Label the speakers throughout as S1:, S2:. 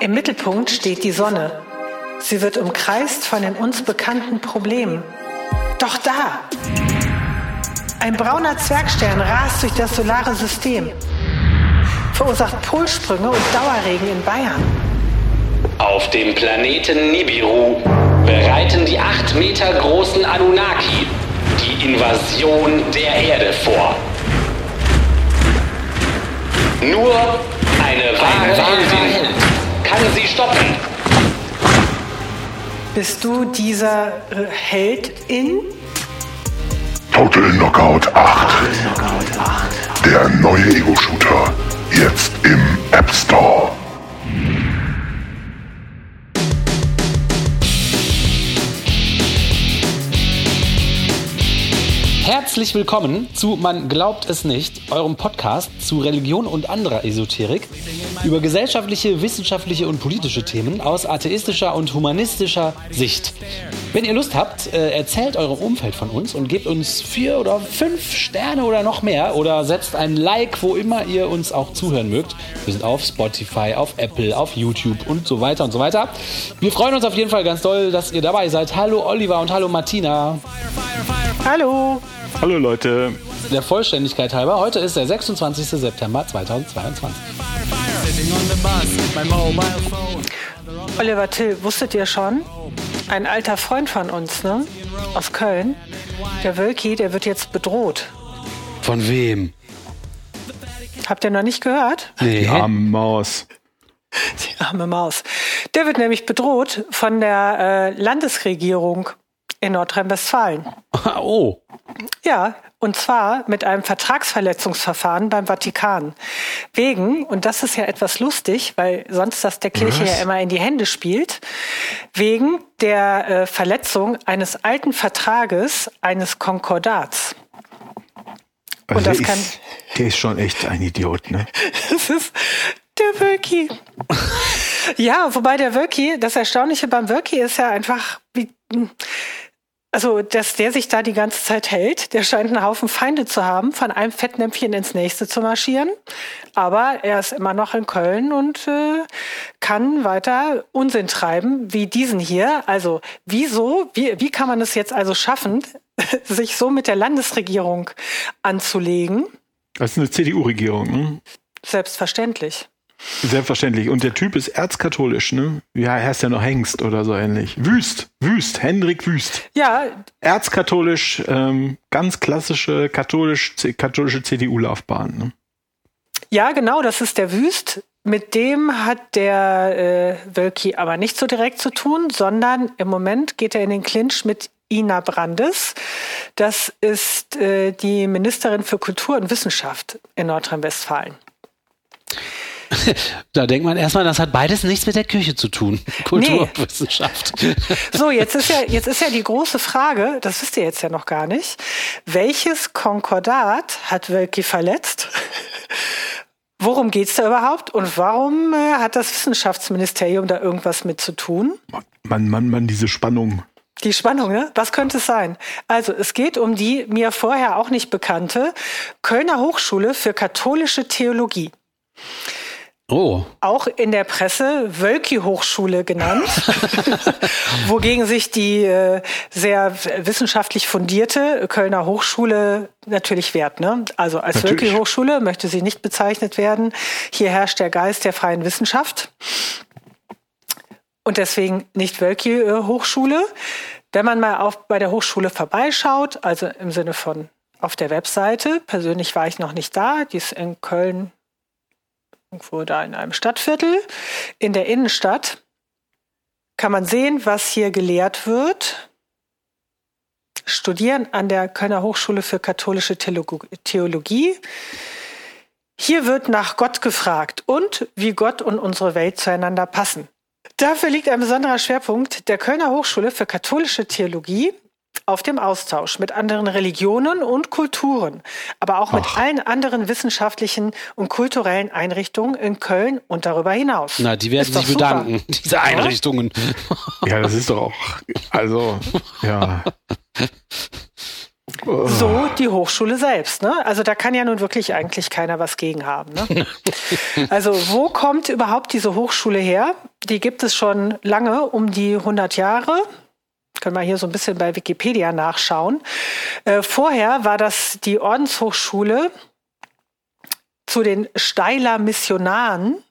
S1: Im Mittelpunkt steht die Sonne. Sie wird umkreist von den uns bekannten Problemen. Doch da! Ein brauner Zwergstern rast durch das solare System, verursacht Polsprünge und Dauerregen in Bayern.
S2: Auf dem Planeten Nibiru bereiten die acht Meter großen Anunnaki die Invasion der Erde vor. Nur eine wahre Heldin kann sie stoppen.
S1: Bist du dieser Held in?
S3: Total Knockout 8. Der neue Ego-Shooter. Jetzt im App Store.
S4: Herzlich willkommen zu Man glaubt es nicht, eurem Podcast zu Religion und anderer Esoterik über gesellschaftliche, wissenschaftliche und politische Themen aus atheistischer und humanistischer Sicht. Wenn ihr Lust habt, äh, erzählt eurem Umfeld von uns und gebt uns vier oder fünf Sterne oder noch mehr oder setzt ein Like, wo immer ihr uns auch zuhören mögt. Wir sind auf Spotify, auf Apple, auf YouTube und so weiter und so weiter. Wir freuen uns auf jeden Fall ganz doll, dass ihr dabei seid. Hallo Oliver und hallo Martina.
S1: Hallo!
S5: Hallo Leute.
S4: Der Vollständigkeit halber, heute ist der 26. September 2022.
S1: Oliver Till, wusstet ihr schon? Ein alter Freund von uns, ne? Aus Köln. Der Wölki, der wird jetzt bedroht.
S4: Von wem?
S1: Habt ihr noch nicht gehört?
S4: Nee.
S5: Die arme Maus.
S1: Die arme Maus. Der wird nämlich bedroht von der äh, Landesregierung in Nordrhein-Westfalen.
S4: Oh.
S1: Ja, und zwar mit einem Vertragsverletzungsverfahren beim Vatikan. Wegen, und das ist ja etwas lustig, weil sonst das der Kirche ja immer in die Hände spielt, wegen der äh, Verletzung eines alten Vertrages eines Konkordats.
S5: Also
S1: Und das
S5: der,
S1: kann-
S5: ist, der ist schon echt ein Idiot, ne?
S1: Das ist der Wölki. ja, wobei der Wölki, das Erstaunliche beim Wölki ist ja einfach, wie, also, dass der sich da die ganze Zeit hält. Der scheint einen Haufen Feinde zu haben, von einem Fettnäpfchen ins nächste zu marschieren. Aber er ist immer noch in Köln und äh, kann weiter Unsinn treiben, wie diesen hier. Also, wieso, wie, wie kann man es jetzt also schaffen, sich so mit der Landesregierung anzulegen?
S5: Das ist eine CDU-Regierung, ne?
S1: Selbstverständlich.
S5: Selbstverständlich. Und der Typ ist erzkatholisch, ne? Ja, er heißt ja noch Hengst oder so ähnlich. Wüst, Wüst, Hendrik Wüst.
S1: Ja,
S5: Erzkatholisch, ähm, ganz klassische katholisch, katholische CDU-Laufbahn. Ne?
S1: Ja, genau, das ist der Wüst. Mit dem hat der äh, Wölki aber nicht so direkt zu tun, sondern im Moment geht er in den Clinch mit Ina Brandes. Das ist äh, die Ministerin für Kultur und Wissenschaft in Nordrhein-Westfalen.
S4: Da denkt man erstmal, das hat beides nichts mit der Kirche zu tun. Kultur
S1: Nee.
S4: und Wissenschaft.
S1: So, jetzt ist ja, jetzt ist ja die große Frage, das wisst ihr jetzt ja noch gar nicht. Welches Konkordat hat Wölki verletzt? Worum geht's da überhaupt? Und warum äh, hat das Wissenschaftsministerium da irgendwas mit zu tun?
S5: Mann, Mann, Mann, diese Spannung.
S1: Die Spannung, ne? Was könnte es sein? Also, es geht um die mir vorher auch nicht bekannte Kölner Hochschule für katholische Theologie.
S4: Oh.
S1: Auch in der Presse Wölki-Hochschule genannt, wogegen sich die äh, sehr wissenschaftlich fundierte Kölner Hochschule natürlich wehrt. Ne? Also als. Wölki-Hochschule möchte sie nicht bezeichnet werden. Hier herrscht der Geist der freien Wissenschaft und deswegen nicht Wölki-Hochschule. Wenn man mal auf, bei der Hochschule vorbeischaut, also im Sinne von auf der Webseite, persönlich war ich noch nicht da, die ist in Köln irgendwo da in einem Stadtviertel, in der Innenstadt, kann man sehen, was hier gelehrt wird. Studieren an der Kölner Hochschule für katholische Theologie. Hier wird nach Gott gefragt und wie Gott und unsere Welt zueinander passen. Dafür liegt ein besonderer Schwerpunkt der Kölner Hochschule für katholische Theologie auf dem Austausch mit anderen Religionen und Kulturen, aber auch mit allen anderen wissenschaftlichen und kulturellen Einrichtungen in Köln und darüber hinaus.
S4: Na, die werden sich
S1: super.
S4: bedanken, diese Einrichtungen.
S5: Ja, das ist doch auch, also, ja.
S1: So die Hochschule selbst. Ne? Also da kann ja nun wirklich eigentlich keiner was gegen haben. Ne? also wo kommt überhaupt diese Hochschule her? Die gibt es schon lange, um die 100 Jahre. Können wir hier so ein bisschen bei Wikipedia nachschauen. Äh, vorher war das die Ordenshochschule zu den Steiler Missionaren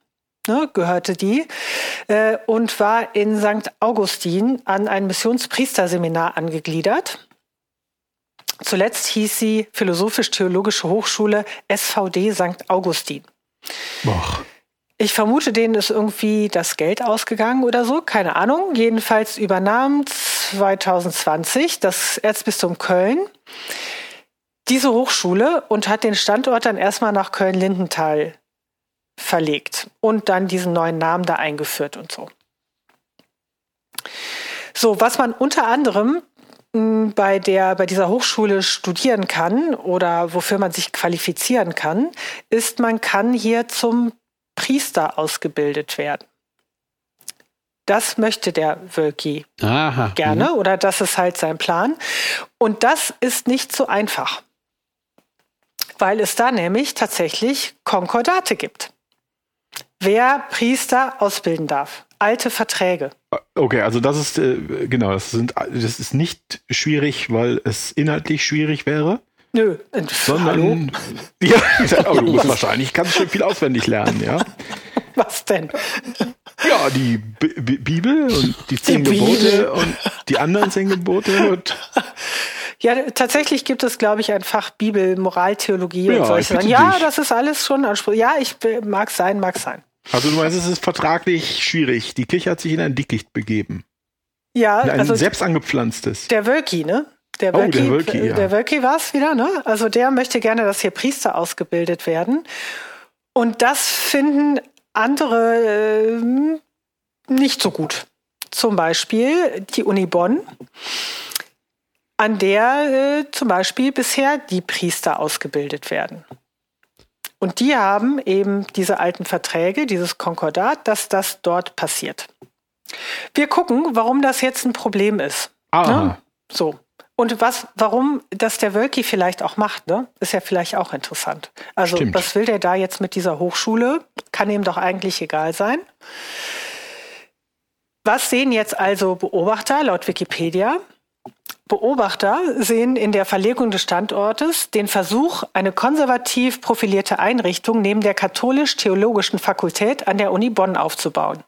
S1: ne, gehörte die äh, und war in St. Augustin an ein Missionspriesterseminar angegliedert. Zuletzt hieß sie Philosophisch-Theologische Hochschule SVD St. Augustin.
S5: Och.
S1: Ich vermute, denen ist irgendwie das Geld ausgegangen oder so, keine Ahnung. Jedenfalls übernahm 2020 das Erzbistum Köln diese Hochschule und hat den Standort dann erstmal nach Köln-Lindenthal verlegt und dann diesen neuen Namen da eingeführt und so. So, was man unter anderem bei der, bei dieser Hochschule studieren kann oder wofür man sich qualifizieren kann, ist, man kann hier zum Priester ausgebildet werden. Das möchte der Wölki gerne
S4: Mhm.
S1: oder das ist halt sein Plan. Und das ist nicht so einfach, weil es da nämlich tatsächlich Konkordate gibt. Wer Priester ausbilden darf. Alte Verträge.
S5: Okay, also das ist äh, genau, das sind das ist nicht schwierig, weil es inhaltlich schwierig wäre,
S1: Nö. Hallo?
S5: sondern ja, du musst wahrscheinlich ganz schön viel auswendig lernen, ja.
S1: Was denn?
S5: Ja, die B B Bibel und die zehn
S1: Die Bibel.
S5: Gebote und die anderen zehn Gebote und
S1: Ja, tatsächlich gibt es, glaube ich, ein Fach Bibel, Moraltheologie
S5: Ja,
S1: und solche Sachen. Ja,
S5: dich.
S1: das ist alles schon Anspruch. Ja, ich mag sein, mag sein.
S5: also du meinst, es ist vertraglich schwierig. Die Kirche hat sich in ein Dickicht begeben.
S1: Ja,
S5: In ein
S1: also
S5: selbst angepflanztes.
S1: der Wölki, ne? Der
S5: Oh,
S1: Wölki,
S5: der Wölki,
S1: äh,
S5: ja.
S1: der Wölki war es wieder, ne? Also der möchte gerne, dass hier Priester ausgebildet werden. Und das finden andere ähm, nicht so gut. Zum Beispiel die Uni Bonn, an der äh, zum Beispiel bisher die Priester ausgebildet werden. Und die haben eben diese alten Verträge, dieses Konkordat, dass das dort passiert. Wir gucken, warum das jetzt ein Problem ist.
S5: Aha.
S1: Ne? So. Und was, warum das der Wölki vielleicht auch macht, ne? Ist ja vielleicht auch interessant. Also,
S5: Stimmt.
S1: was will der da jetzt mit dieser Hochschule? Kann ihm doch eigentlich egal sein. Was sehen jetzt also Beobachter laut Wikipedia? Beobachter sehen in der Verlegung des Standortes den Versuch, eine konservativ profilierte Einrichtung neben der katholisch-theologischen Fakultät an der Uni Bonn aufzubauen.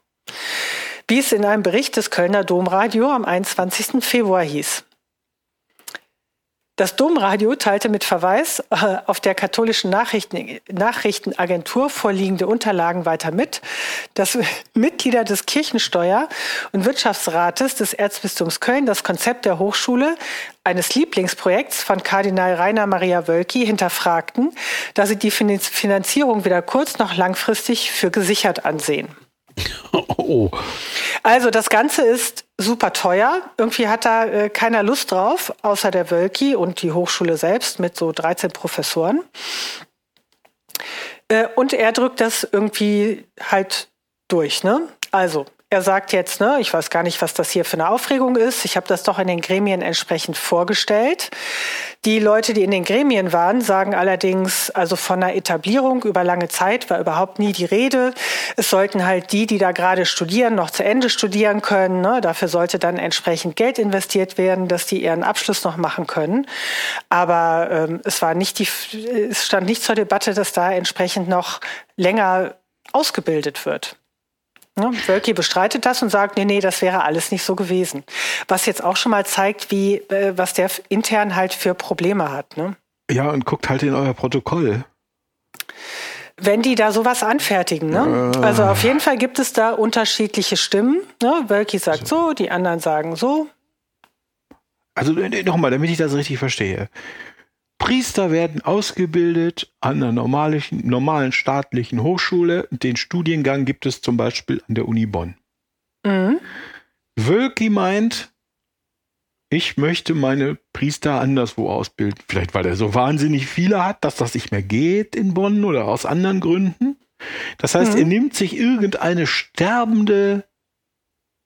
S1: Wie es in einem Bericht des Kölner Domradio am 21. Februar hieß. Das Domradio teilte mit Verweis äh, auf der katholischen Nachrichten, Nachrichtenagentur vorliegende Unterlagen weiter mit, dass Mitglieder des Kirchensteuer- und Wirtschaftsrates des Erzbistums Köln das Konzept der Hochschule eines Lieblingsprojekts von Kardinal Rainer Maria Wölki hinterfragten, da sie die Fin- Finanzierung weder kurz- noch langfristig für gesichert ansehen.
S4: Oh.
S1: Also das Ganze ist super teuer. Irgendwie hat da äh, keiner Lust drauf, außer der Wölki und die Hochschule selbst mit so 13 Professoren. Äh, und er drückt das irgendwie halt durch. Ne? Also er sagt jetzt, ne, ich weiß gar nicht, was das hier für eine Aufregung ist. Ich habe das doch in den Gremien entsprechend vorgestellt. Die Leute, die in den Gremien waren, sagen allerdings, also von einer Etablierung über lange Zeit war überhaupt nie die Rede. Es sollten halt die, die da gerade studieren, noch zu Ende studieren können. Ne? Dafür sollte dann entsprechend Geld investiert werden, dass die ihren Abschluss noch machen können. Aber ähm, es war nicht die, es stand nicht zur Debatte, dass da entsprechend noch länger ausgebildet wird. Ne? Wölki bestreitet das und sagt, nee, nee, das wäre alles nicht so gewesen. Was jetzt auch schon mal zeigt, wie, äh, was der intern halt für Probleme hat. Ne?
S5: Ja, und guckt halt in euer Protokoll.
S1: Wenn die da sowas anfertigen. Ne? Also auf jeden Fall gibt es da unterschiedliche Stimmen. Ne? Wölki sagt so, die anderen sagen so.
S5: Also äh, nochmal, damit ich das richtig verstehe. Priester werden ausgebildet an einer normalen, staatlichen Hochschule. Den Studiengang gibt es zum Beispiel an der Uni Bonn.
S1: Mhm.
S5: Wölki meint, ich möchte meine Priester anderswo ausbilden. Vielleicht, weil er so wahnsinnig viele hat, dass das nicht mehr geht in Bonn oder aus anderen Gründen. Das heißt,
S1: Mhm.
S5: er nimmt sich irgendeine sterbende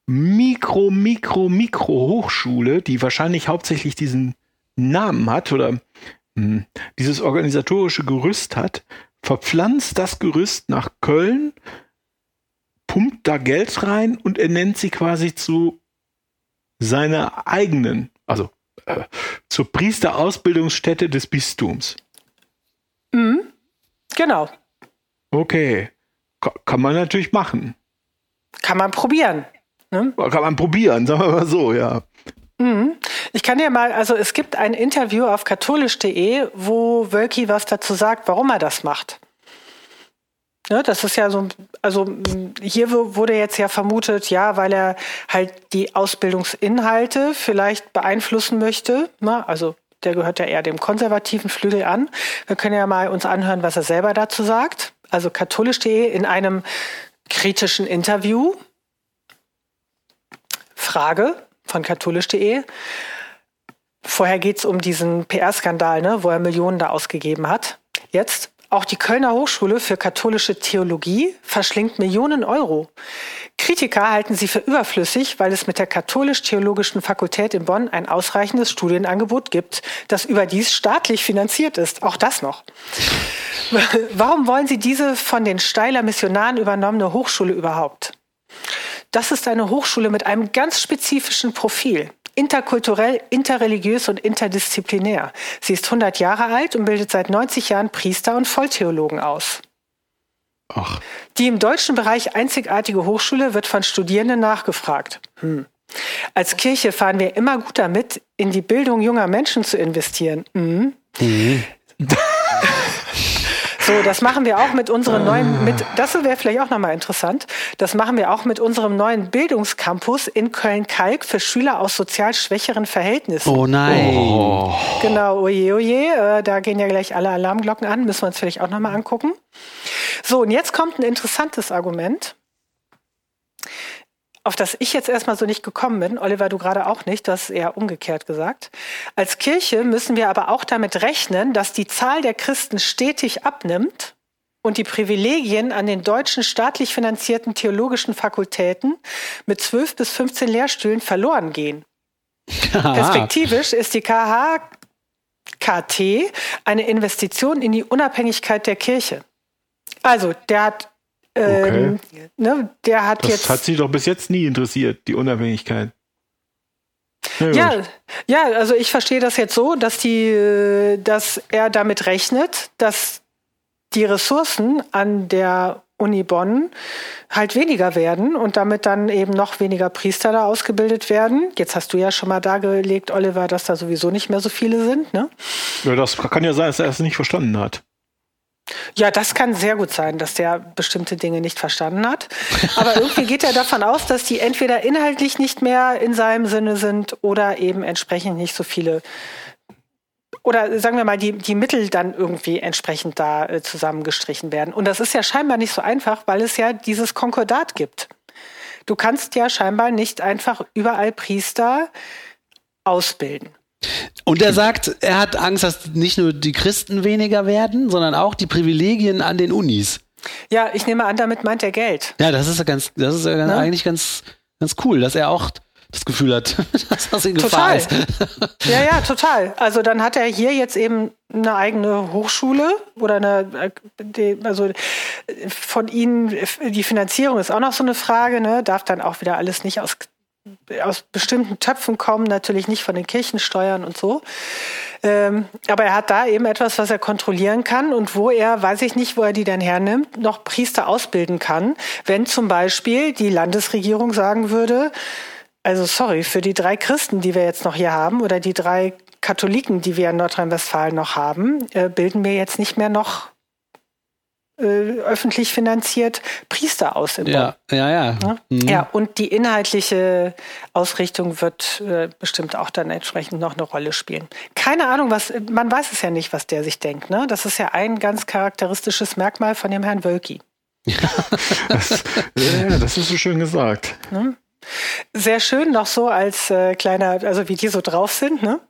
S5: Mikro, Mikro, Mikro Hochschule, die wahrscheinlich hauptsächlich diesen Namen hat oder dieses organisatorische Gerüst hat, verpflanzt das Gerüst nach Köln, pumpt da Geld rein und er nennt sie quasi zu seiner eigenen, also äh, zur Priesterausbildungsstätte des Bistums.
S1: Mhm. Genau.
S5: Okay. Ka kann man natürlich machen.
S1: Kann man probieren.
S5: Ne? Kann man probieren, sagen wir mal so, ja.
S1: Mhm. Ich kann dir mal, also es gibt ein Interview auf katholisch.de, wo Wölki was dazu sagt, warum er das macht. Ne, das ist ja so, also hier wurde jetzt ja vermutet, ja, weil er halt die Ausbildungsinhalte vielleicht beeinflussen möchte. Ne? Also der gehört ja eher dem konservativen Flügel an. Wir können ja mal uns anhören, was er selber dazu sagt. Also katholisch.de in einem kritischen Interview. Frage von katholisch.de. Vorher geht es um diesen PR-Skandal, ne, wo er Millionen da ausgegeben hat. Jetzt auch die Kölner Hochschule für katholische Theologie verschlingt Millionen Euro. Kritiker halten sie für überflüssig, weil es mit der katholisch-theologischen Fakultät in Bonn ein ausreichendes Studienangebot gibt, das überdies staatlich finanziert ist. Auch das noch. Warum wollen Sie diese von den Steiler Missionaren übernommene Hochschule überhaupt? Das ist eine Hochschule mit einem ganz spezifischen Profil interkulturell, interreligiös und interdisziplinär. Sie ist 100 Jahre alt und bildet seit 90 Jahren Priester und Volltheologen aus. Ach. Die im deutschen Bereich einzigartige Hochschule wird von Studierenden nachgefragt. Hm. Als Kirche fahren wir immer gut damit, in die Bildung junger Menschen zu investieren. Hm. Mhm. So, das machen wir auch mit unserem neuen, mit, das wäre vielleicht auch nochmal interessant. Das machen wir auch mit unserem neuen Bildungscampus in Köln-Kalk für Schüler aus sozial schwächeren Verhältnissen.
S4: Oh nein. Oh.
S1: Genau, oje, oje, äh, da gehen ja gleich alle Alarmglocken an, müssen wir uns vielleicht auch nochmal angucken. So, und jetzt kommt ein interessantes Argument auf das ich jetzt erstmal so nicht gekommen bin, Oliver, du gerade auch nicht, du hast eher umgekehrt gesagt. Als Kirche müssen wir aber auch damit rechnen, dass die Zahl der Christen stetig abnimmt und die Privilegien an den deutschen staatlich finanzierten theologischen Fakultäten mit 12 bis 15 Lehrstühlen verloren gehen. Perspektivisch ist die KHKT eine Investition in die Unabhängigkeit der Kirche. Also, der hat ähm, okay. ne, der hat
S5: das
S1: jetzt.
S5: hat sie doch bis jetzt nie interessiert, die Unabhängigkeit.
S1: Ja, ja, ja, also ich verstehe das jetzt so, dass die, dass er damit rechnet, dass die Ressourcen an der Uni Bonn halt weniger werden und damit dann eben noch weniger Priester da ausgebildet werden. Jetzt hast du ja schon mal dargelegt, Oliver, dass da sowieso nicht mehr so viele sind, ne?
S5: Ja, das kann ja sein, dass er es nicht verstanden hat.
S1: Ja, das kann sehr gut sein, dass der bestimmte Dinge nicht verstanden hat. Aber irgendwie geht er davon aus, dass die entweder inhaltlich nicht mehr in seinem Sinne sind oder eben entsprechend nicht so viele oder sagen wir mal, die, die Mittel dann irgendwie entsprechend da äh, zusammengestrichen werden. Und das ist ja scheinbar nicht so einfach, weil es ja dieses Konkordat gibt. Du kannst ja scheinbar nicht einfach überall Priester ausbilden.
S4: Und er sagt, er hat Angst, dass nicht nur die Christen weniger werden, sondern auch die Privilegien an den Unis.
S1: Ja, ich nehme an, damit meint er Geld.
S4: Ja, das ist ja ganz, das ist ja ne? eigentlich ganz, ganz cool, dass er auch das Gefühl hat, dass das in Gefahr ist.
S1: Ja, ja, total. Also dann hat er hier jetzt eben eine eigene Hochschule oder eine, also von ihnen, die Finanzierung ist auch noch so eine Frage, ne? darf dann auch wieder alles nicht aus aus bestimmten Töpfen kommen, natürlich nicht von den Kirchensteuern und so. Ähm, aber er hat da eben etwas, was er kontrollieren kann und wo er, weiß ich nicht, wo er die denn hernimmt, noch Priester ausbilden kann. Wenn zum Beispiel die Landesregierung sagen würde, also sorry, für die drei Christen, die wir jetzt noch hier haben oder die drei Katholiken, die wir in Nordrhein-Westfalen noch haben, äh, bilden wir jetzt nicht mehr noch äh, öffentlich finanziert Priester aus
S4: in ja, Ja, ja.
S1: Ja? Mhm. ja, und die inhaltliche Ausrichtung wird äh, bestimmt auch dann entsprechend noch eine Rolle spielen. Keine Ahnung, was, man weiß es ja nicht, was der sich denkt. Ne? Das ist ja ein ganz charakteristisches Merkmal von dem Herrn Wölki.
S5: das, ja, das ist so schön gesagt.
S1: Ne? Sehr schön noch so als äh, kleiner, also wie die so drauf sind, ne?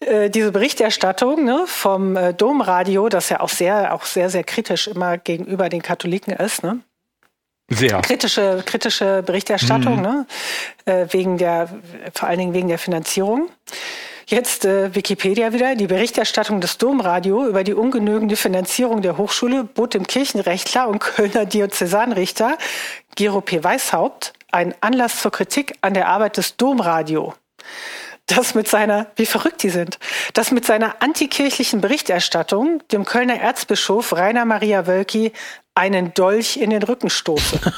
S1: Äh, diese Berichterstattung ne, vom äh, Domradio, das ja auch sehr, auch sehr, sehr kritisch immer gegenüber den Katholiken ist, ne?
S5: Sehr.
S1: Kritische, kritische Berichterstattung, mhm. ne? Äh, wegen der, vor allen Dingen wegen der Finanzierung. Jetzt äh, Wikipedia wieder. Die Berichterstattung des Domradio über die ungenügende Finanzierung der Hochschule bot dem Kirchenrechtler und Kölner Diözesanrichter Gero P. Weishaupt einen Anlass zur Kritik an der Arbeit des Domradio das mit seiner, wie verrückt die sind, das mit seiner antikirchlichen Berichterstattung dem Kölner Erzbischof Rainer Maria Wölki einen Dolch in den Rücken stoße.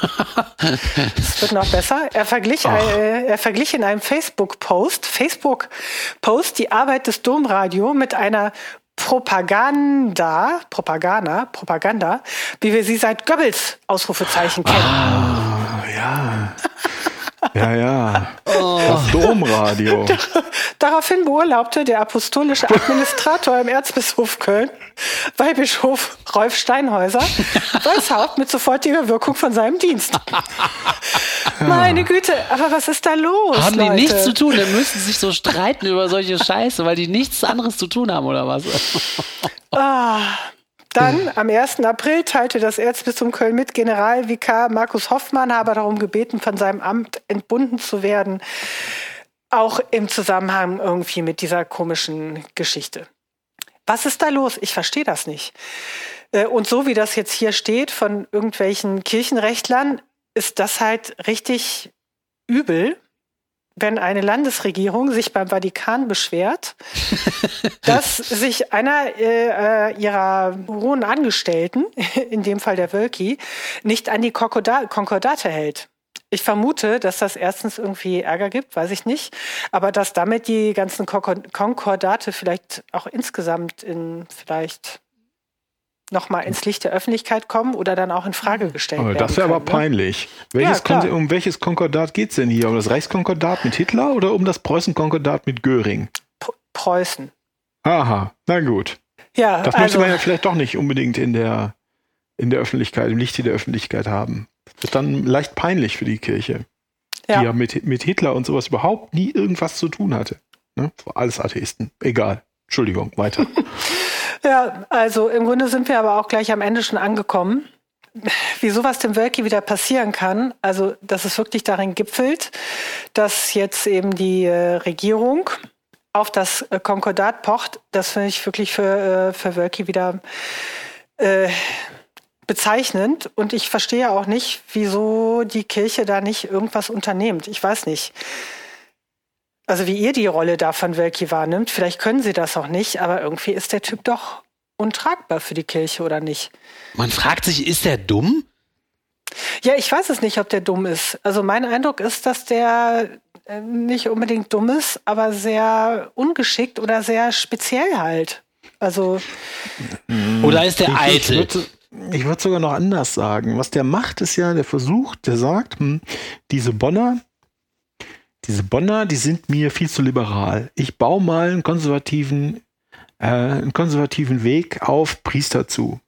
S1: Es wird noch besser. Er verglich, äh, er verglich in einem Facebook-Post, Facebook-Post die Arbeit des Domradio mit einer Propaganda, Propaganda, Propaganda, wie wir sie seit Goebbels Ausrufezeichen kennen.
S5: Ah, ja. Ja, ja. Oh. Das Domradio.
S1: Daraufhin beurlaubte der apostolische Administrator im Erzbischof Köln, Weihbischof Rolf Steinhäuser, Weißhaupt mit sofortiger Wirkung von seinem Dienst. Meine Güte, aber was ist da los?
S4: Haben
S1: Leute?
S4: die nichts zu tun? Dann müssen sie sich so streiten über solche Scheiße, weil die nichts anderes zu tun haben, oder was?
S1: Ah. Dann am 1. April teilte das Erzbistum Köln mit, Generalvikar Markus Hoffmann habe darum gebeten, von seinem Amt entbunden zu werden. Auch im Zusammenhang irgendwie mit dieser komischen Geschichte. Was ist da los? Ich verstehe das nicht. Äh, und so wie das jetzt hier steht von irgendwelchen Kirchenrechtlern, ist das halt richtig übel wenn eine Landesregierung sich beim Vatikan beschwert, dass sich einer äh, ihrer hohen Angestellten, in dem Fall der Wölki, nicht an die Konkordate hält. Ich vermute, dass das erstens irgendwie Ärger gibt, weiß ich nicht, aber dass damit die ganzen Konkordate vielleicht auch insgesamt in vielleicht nochmal ins Licht der Öffentlichkeit kommen oder dann auch in Frage gestellt
S5: aber
S1: werden.
S5: Das wäre aber
S1: ne?
S5: peinlich. Welches
S1: Ja,
S5: um welches Konkordat geht es denn hier? Um das Reichskonkordat mit Hitler oder um das Preußenkonkordat mit Göring?
S1: P- Preußen.
S5: Aha, na gut.
S1: Ja,
S5: Das
S1: also,
S5: möchte man ja vielleicht doch nicht unbedingt in der, in der Öffentlichkeit, im Lichte der Öffentlichkeit haben. Das ist dann leicht peinlich für die Kirche,
S1: ja.
S5: die ja mit, mit Hitler und sowas überhaupt nie irgendwas zu tun hatte. Ne? Alles Atheisten. Egal. Entschuldigung, weiter.
S1: Ja, also im Grunde sind wir aber auch gleich am Ende schon angekommen. Wie sowas dem Wölki wieder passieren kann, also dass es wirklich darin gipfelt, dass jetzt eben die äh, Regierung auf das äh, Konkordat pocht, das finde ich wirklich für, äh, für Wölki wieder äh, bezeichnend. Und ich verstehe auch nicht, wieso die Kirche da nicht irgendwas unternimmt. Ich weiß nicht. Also wie ihr die Rolle da von Wölki wahrnimmt, vielleicht können sie das auch nicht, aber irgendwie ist der Typ doch untragbar für die Kirche, oder nicht?
S4: Man fragt sich, ist der dumm?
S1: Ja, ich weiß es nicht, ob der dumm ist. Also mein Eindruck ist, dass der äh, nicht unbedingt dumm ist, aber sehr ungeschickt oder sehr speziell halt. Also
S4: Oder ist der
S5: Ich
S4: eitel?
S5: würde ich würd sogar noch anders sagen. Was der macht, ist ja, der versucht, der sagt, hm, diese Bonner, diese Bonner, die sind mir viel zu liberal. Ich baue mal einen konservativen, äh, einen konservativen Weg auf Priester zu.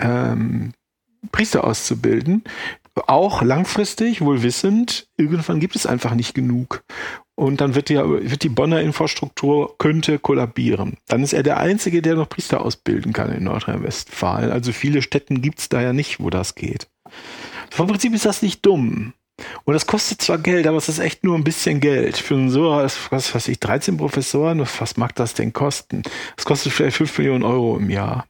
S5: Ähm, Priester auszubilden. Auch langfristig, wohl wissend, irgendwann gibt es einfach nicht genug. Und dann wird die, wird die Bonner Infrastruktur könnte kollabieren. Dann ist er der Einzige, der noch Priester ausbilden kann in Nordrhein-Westfalen. Also viele Städten gibt's da ja nicht, wo das geht. Vom Prinzip ist das nicht dumm. Und das kostet zwar Geld, aber es ist echt nur ein bisschen Geld. Für so, was weiß ich, 13 Professoren, was mag das denn kosten? Das kostet vielleicht 5 Millionen Euro im Jahr.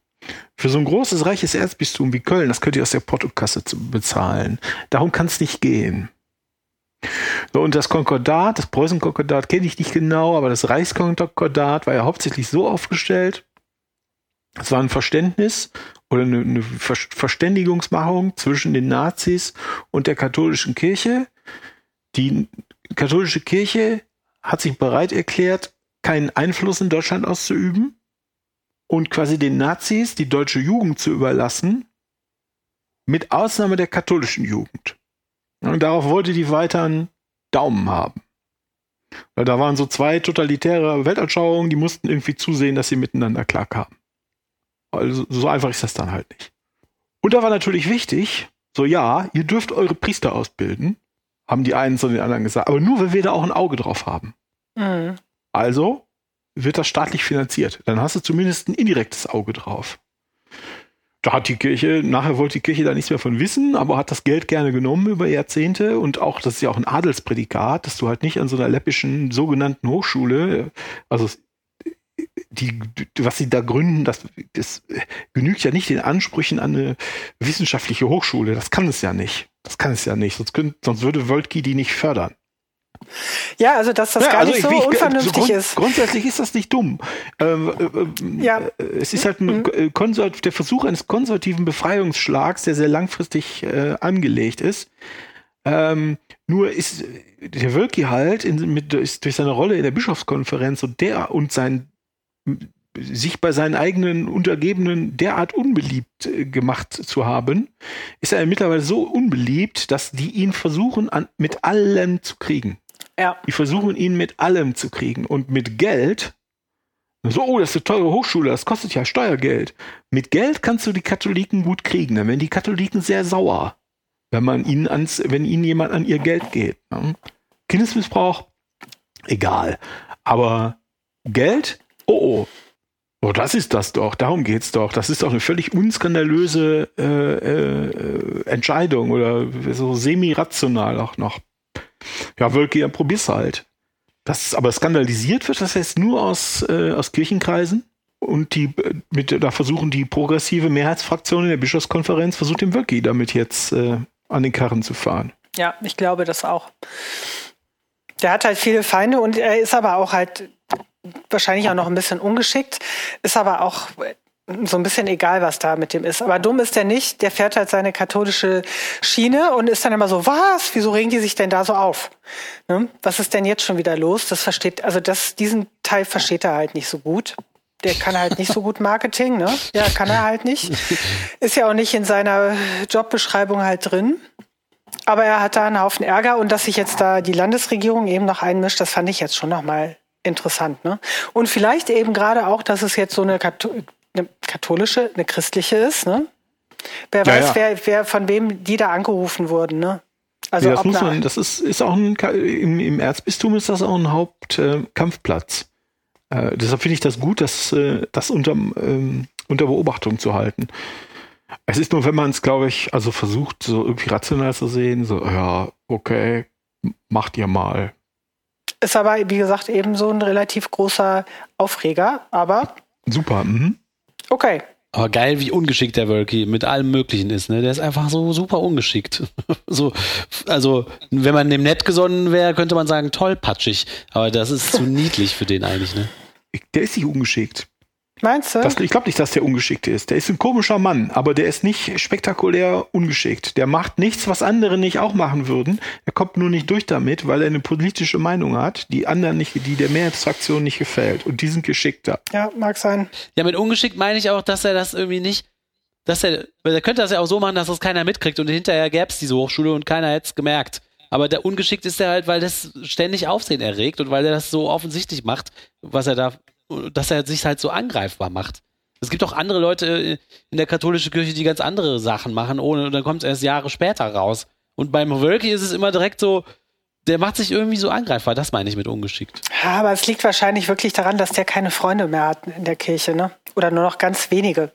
S5: Für so ein großes, reiches Erzbistum wie Köln, das könnt ihr aus der Portokasse bezahlen. Darum kann es nicht gehen. So, und das Konkordat, das Preußenkonkordat kenne ich nicht genau, aber das Reichskonkordat war ja hauptsächlich so aufgestellt, es war ein Verständnis oder eine, eine Ver Verständigungsmachung zwischen den Nazis und der katholischen Kirche. Die katholische Kirche hat sich bereit erklärt, keinen Einfluss in Deutschland auszuüben und quasi den Nazis die deutsche Jugend zu überlassen, mit Ausnahme der katholischen Jugend. Und darauf wollte die weiter einen Daumen haben. Weil da waren so zwei totalitäre Weltanschauungen, die mussten irgendwie zusehen, dass sie miteinander klarkamen. Also so einfach ist das dann halt nicht. Und da war natürlich wichtig, so ja, ihr dürft eure Priester ausbilden, haben die einen zu den anderen gesagt, aber nur, wenn wir da auch ein Auge drauf haben.
S1: mh.
S5: Also wird das staatlich finanziert. Dann hast du zumindest ein indirektes Auge drauf. da hat die Kirche, nachher wollte die Kirche da nichts mehr von wissen, aber hat das Geld gerne genommen über Jahrzehnte und auch, das ist ja auch ein Adelsprädikat, dass du halt nicht an so einer läppischen sogenannten Hochschule, also die, was sie da gründen, das, das genügt ja nicht den Ansprüchen an eine wissenschaftliche Hochschule. Das kann es ja nicht. Das kann es ja nicht. Sonst, könnt, sonst würde Wölki die nicht fördern.
S1: Ja, also dass das ja, gar also nicht so ich, unvernünftig so grund, ist.
S5: Grundsätzlich ist das nicht dumm. Ähm, äh, ja. Es ist halt ein mhm. der Versuch eines konservativen Befreiungsschlags, der sehr langfristig äh, angelegt ist. Ähm, nur ist der Wölki halt in, mit, ist durch seine Rolle in der Bischofskonferenz und der und sein sich bei seinen eigenen Untergebenen derart unbeliebt äh, gemacht zu haben, ist er mittlerweile so unbeliebt, dass die ihn versuchen, an, mit allem zu kriegen. Ja. Die versuchen ihn mit allem zu kriegen. Und mit Geld, so, oh, das ist eine teure Hochschule, das kostet ja Steuergeld. Mit Geld kannst du die Katholiken gut kriegen. Dann werden die Katholiken sehr sauer, wenn man ihnen ans, wenn ihnen jemand an ihr Geld geht. Ne? Kindesmissbrauch, egal. Aber Geld, oh, oh. Oh, das ist das doch, darum geht's doch. Das ist doch eine völlig unskandalöse äh, äh, Entscheidung oder so semi-rational auch noch ja, ja, probier's halt. Das aber skandalisiert wird das jetzt nur aus, äh, aus Kirchenkreisen und die äh, mit, da versuchen die progressive Mehrheitsfraktion in der Bischofskonferenz versucht den Wölki damit jetzt äh, an den Karren zu fahren.
S1: Ja, ich glaube das auch. Der hat halt viele Feinde und er ist aber auch halt wahrscheinlich auch noch ein bisschen ungeschickt, ist aber auch so ein bisschen egal, was da mit dem ist. Aber dumm ist der nicht. Der fährt halt seine katholische Schiene und ist dann immer so, was? Wieso regen die sich denn da so auf? Ne? Was ist denn jetzt schon wieder los? Das versteht, also das, diesen Teil versteht er halt nicht so gut. Der kann halt nicht so gut Marketing, ne? Ja, kann er halt nicht. Ist ja auch nicht in seiner Jobbeschreibung halt drin. Aber er hat da einen Haufen Ärger und dass sich jetzt da die Landesregierung eben noch einmischt, das fand ich jetzt schon nochmal interessant. Ne? Und vielleicht eben gerade auch, dass es jetzt so eine eine katholische, eine christliche ist, ne? Wer ja, weiß, ja. Wer, wer von wem die da angerufen wurden, ne?
S5: Also ja, das muss man, das ist, ist auch ein, im, im Erzbistum ist das auch ein Hauptkampfplatz. Äh, äh, deshalb finde ich das gut, das, äh, das unter, ähm, unter Beobachtung zu halten. Es ist nur, wenn man es, glaube ich, also versucht, so irgendwie rational zu sehen, so, ja, okay, macht ihr mal.
S1: Ist aber, wie gesagt, eben so ein relativ großer Aufreger, aber.
S5: Super, mhm.
S1: Okay.
S4: Aber geil, wie ungeschickt der Wölki mit allem Möglichen ist, ne? Der ist einfach so super ungeschickt. so, also, wenn man dem nett gesonnen wäre, könnte man sagen, tollpatschig. Aber das ist zu niedlich für den eigentlich, ne?
S5: Der ist nicht ungeschickt.
S1: Meinst du?
S5: Das, ich glaube nicht, dass der ungeschickt ist. Der ist ein komischer Mann, aber der ist nicht spektakulär ungeschickt. Der macht nichts, was andere nicht auch machen würden. Er kommt nur nicht durch damit, weil er eine politische Meinung hat, die anderen nicht, die der Mehrheitsfraktion nicht gefällt. Und die sind geschickter.
S1: Ja, mag sein.
S4: Ja, mit ungeschickt meine ich auch, dass er das irgendwie nicht, dass er, weil er könnte das ja auch so machen, dass das keiner mitkriegt und hinterher gäbe es diese Hochschule und keiner hätte es gemerkt. Aber der ungeschickt ist er halt, weil das ständig Aufsehen erregt und weil er das so offensichtlich macht, was er da dass er sich halt so angreifbar macht. Es gibt auch andere Leute in der katholischen Kirche, die ganz andere Sachen machen, ohne, und dann kommt es erst Jahre später raus. Und beim Wölki ist es immer direkt so, der macht sich irgendwie so angreifbar, das meine ich mit ungeschickt.
S1: Ja, aber es liegt wahrscheinlich wirklich daran, dass der keine Freunde mehr hat in der Kirche, ne? Oder nur noch ganz wenige.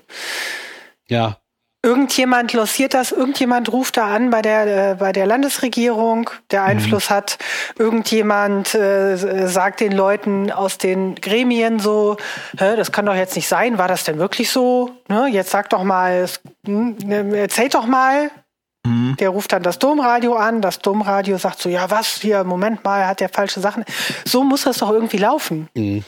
S4: Ja.
S1: Irgendjemand lossiert das, irgendjemand ruft da an bei der, äh, bei der Landesregierung, der mhm. Einfluss mhm. hat. Irgendjemand äh, sagt den Leuten aus den Gremien so, Hä, das kann doch jetzt nicht sein, war das denn wirklich so? Ne? Jetzt sag doch mal, hm, ne, erzähl doch mal. Mhm. Der ruft dann das Domradio an, das Domradio sagt so, ja was, hier, Moment mal, hat der falsche Sachen. So muss das doch irgendwie laufen. Mhm.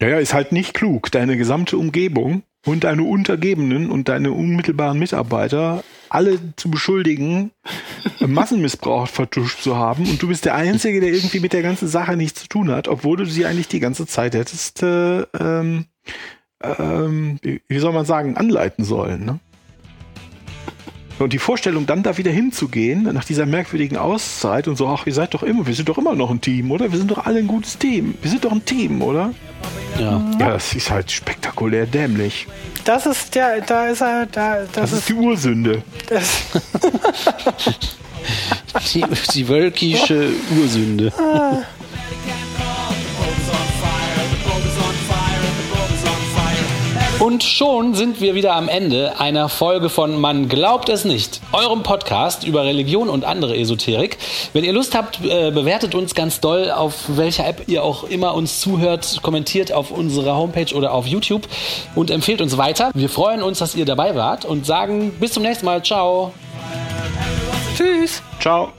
S5: Ja, ja, ist halt nicht klug. Deine gesamte Umgebung und deine Untergebenen und deine unmittelbaren Mitarbeiter alle zu beschuldigen, Massenmissbrauch vertuscht zu haben und du bist der Einzige, der irgendwie mit der ganzen Sache nichts zu tun hat, obwohl du sie eigentlich die ganze Zeit hättest, äh, ähm, ähm, wie soll man sagen, anleiten sollen. Ne? Und die Vorstellung, dann da wieder hinzugehen, nach dieser merkwürdigen Auszeit und so, ach, ihr seid doch immer, wir sind doch immer noch ein Team, oder? Wir sind doch alle ein gutes Team. Wir sind doch ein Team, oder? Ja. Ja, das ist halt spektakulär dämlich.
S1: Das ist, ja, da ist er, da, das,
S5: das ist, ist, die Ursünde. Das
S4: die, die wölkische Ursünde. Und schon sind wir wieder am Ende einer Folge von Man glaubt es nicht, eurem Podcast über Religion und andere Esoterik. Wenn ihr Lust habt, äh, bewertet uns ganz doll, auf welcher App ihr auch immer uns zuhört, kommentiert auf unserer Homepage oder auf YouTube und empfehlt uns weiter. Wir freuen uns, dass ihr dabei wart und sagen bis zum nächsten Mal. Ciao.
S1: Tschüss.
S5: Ciao.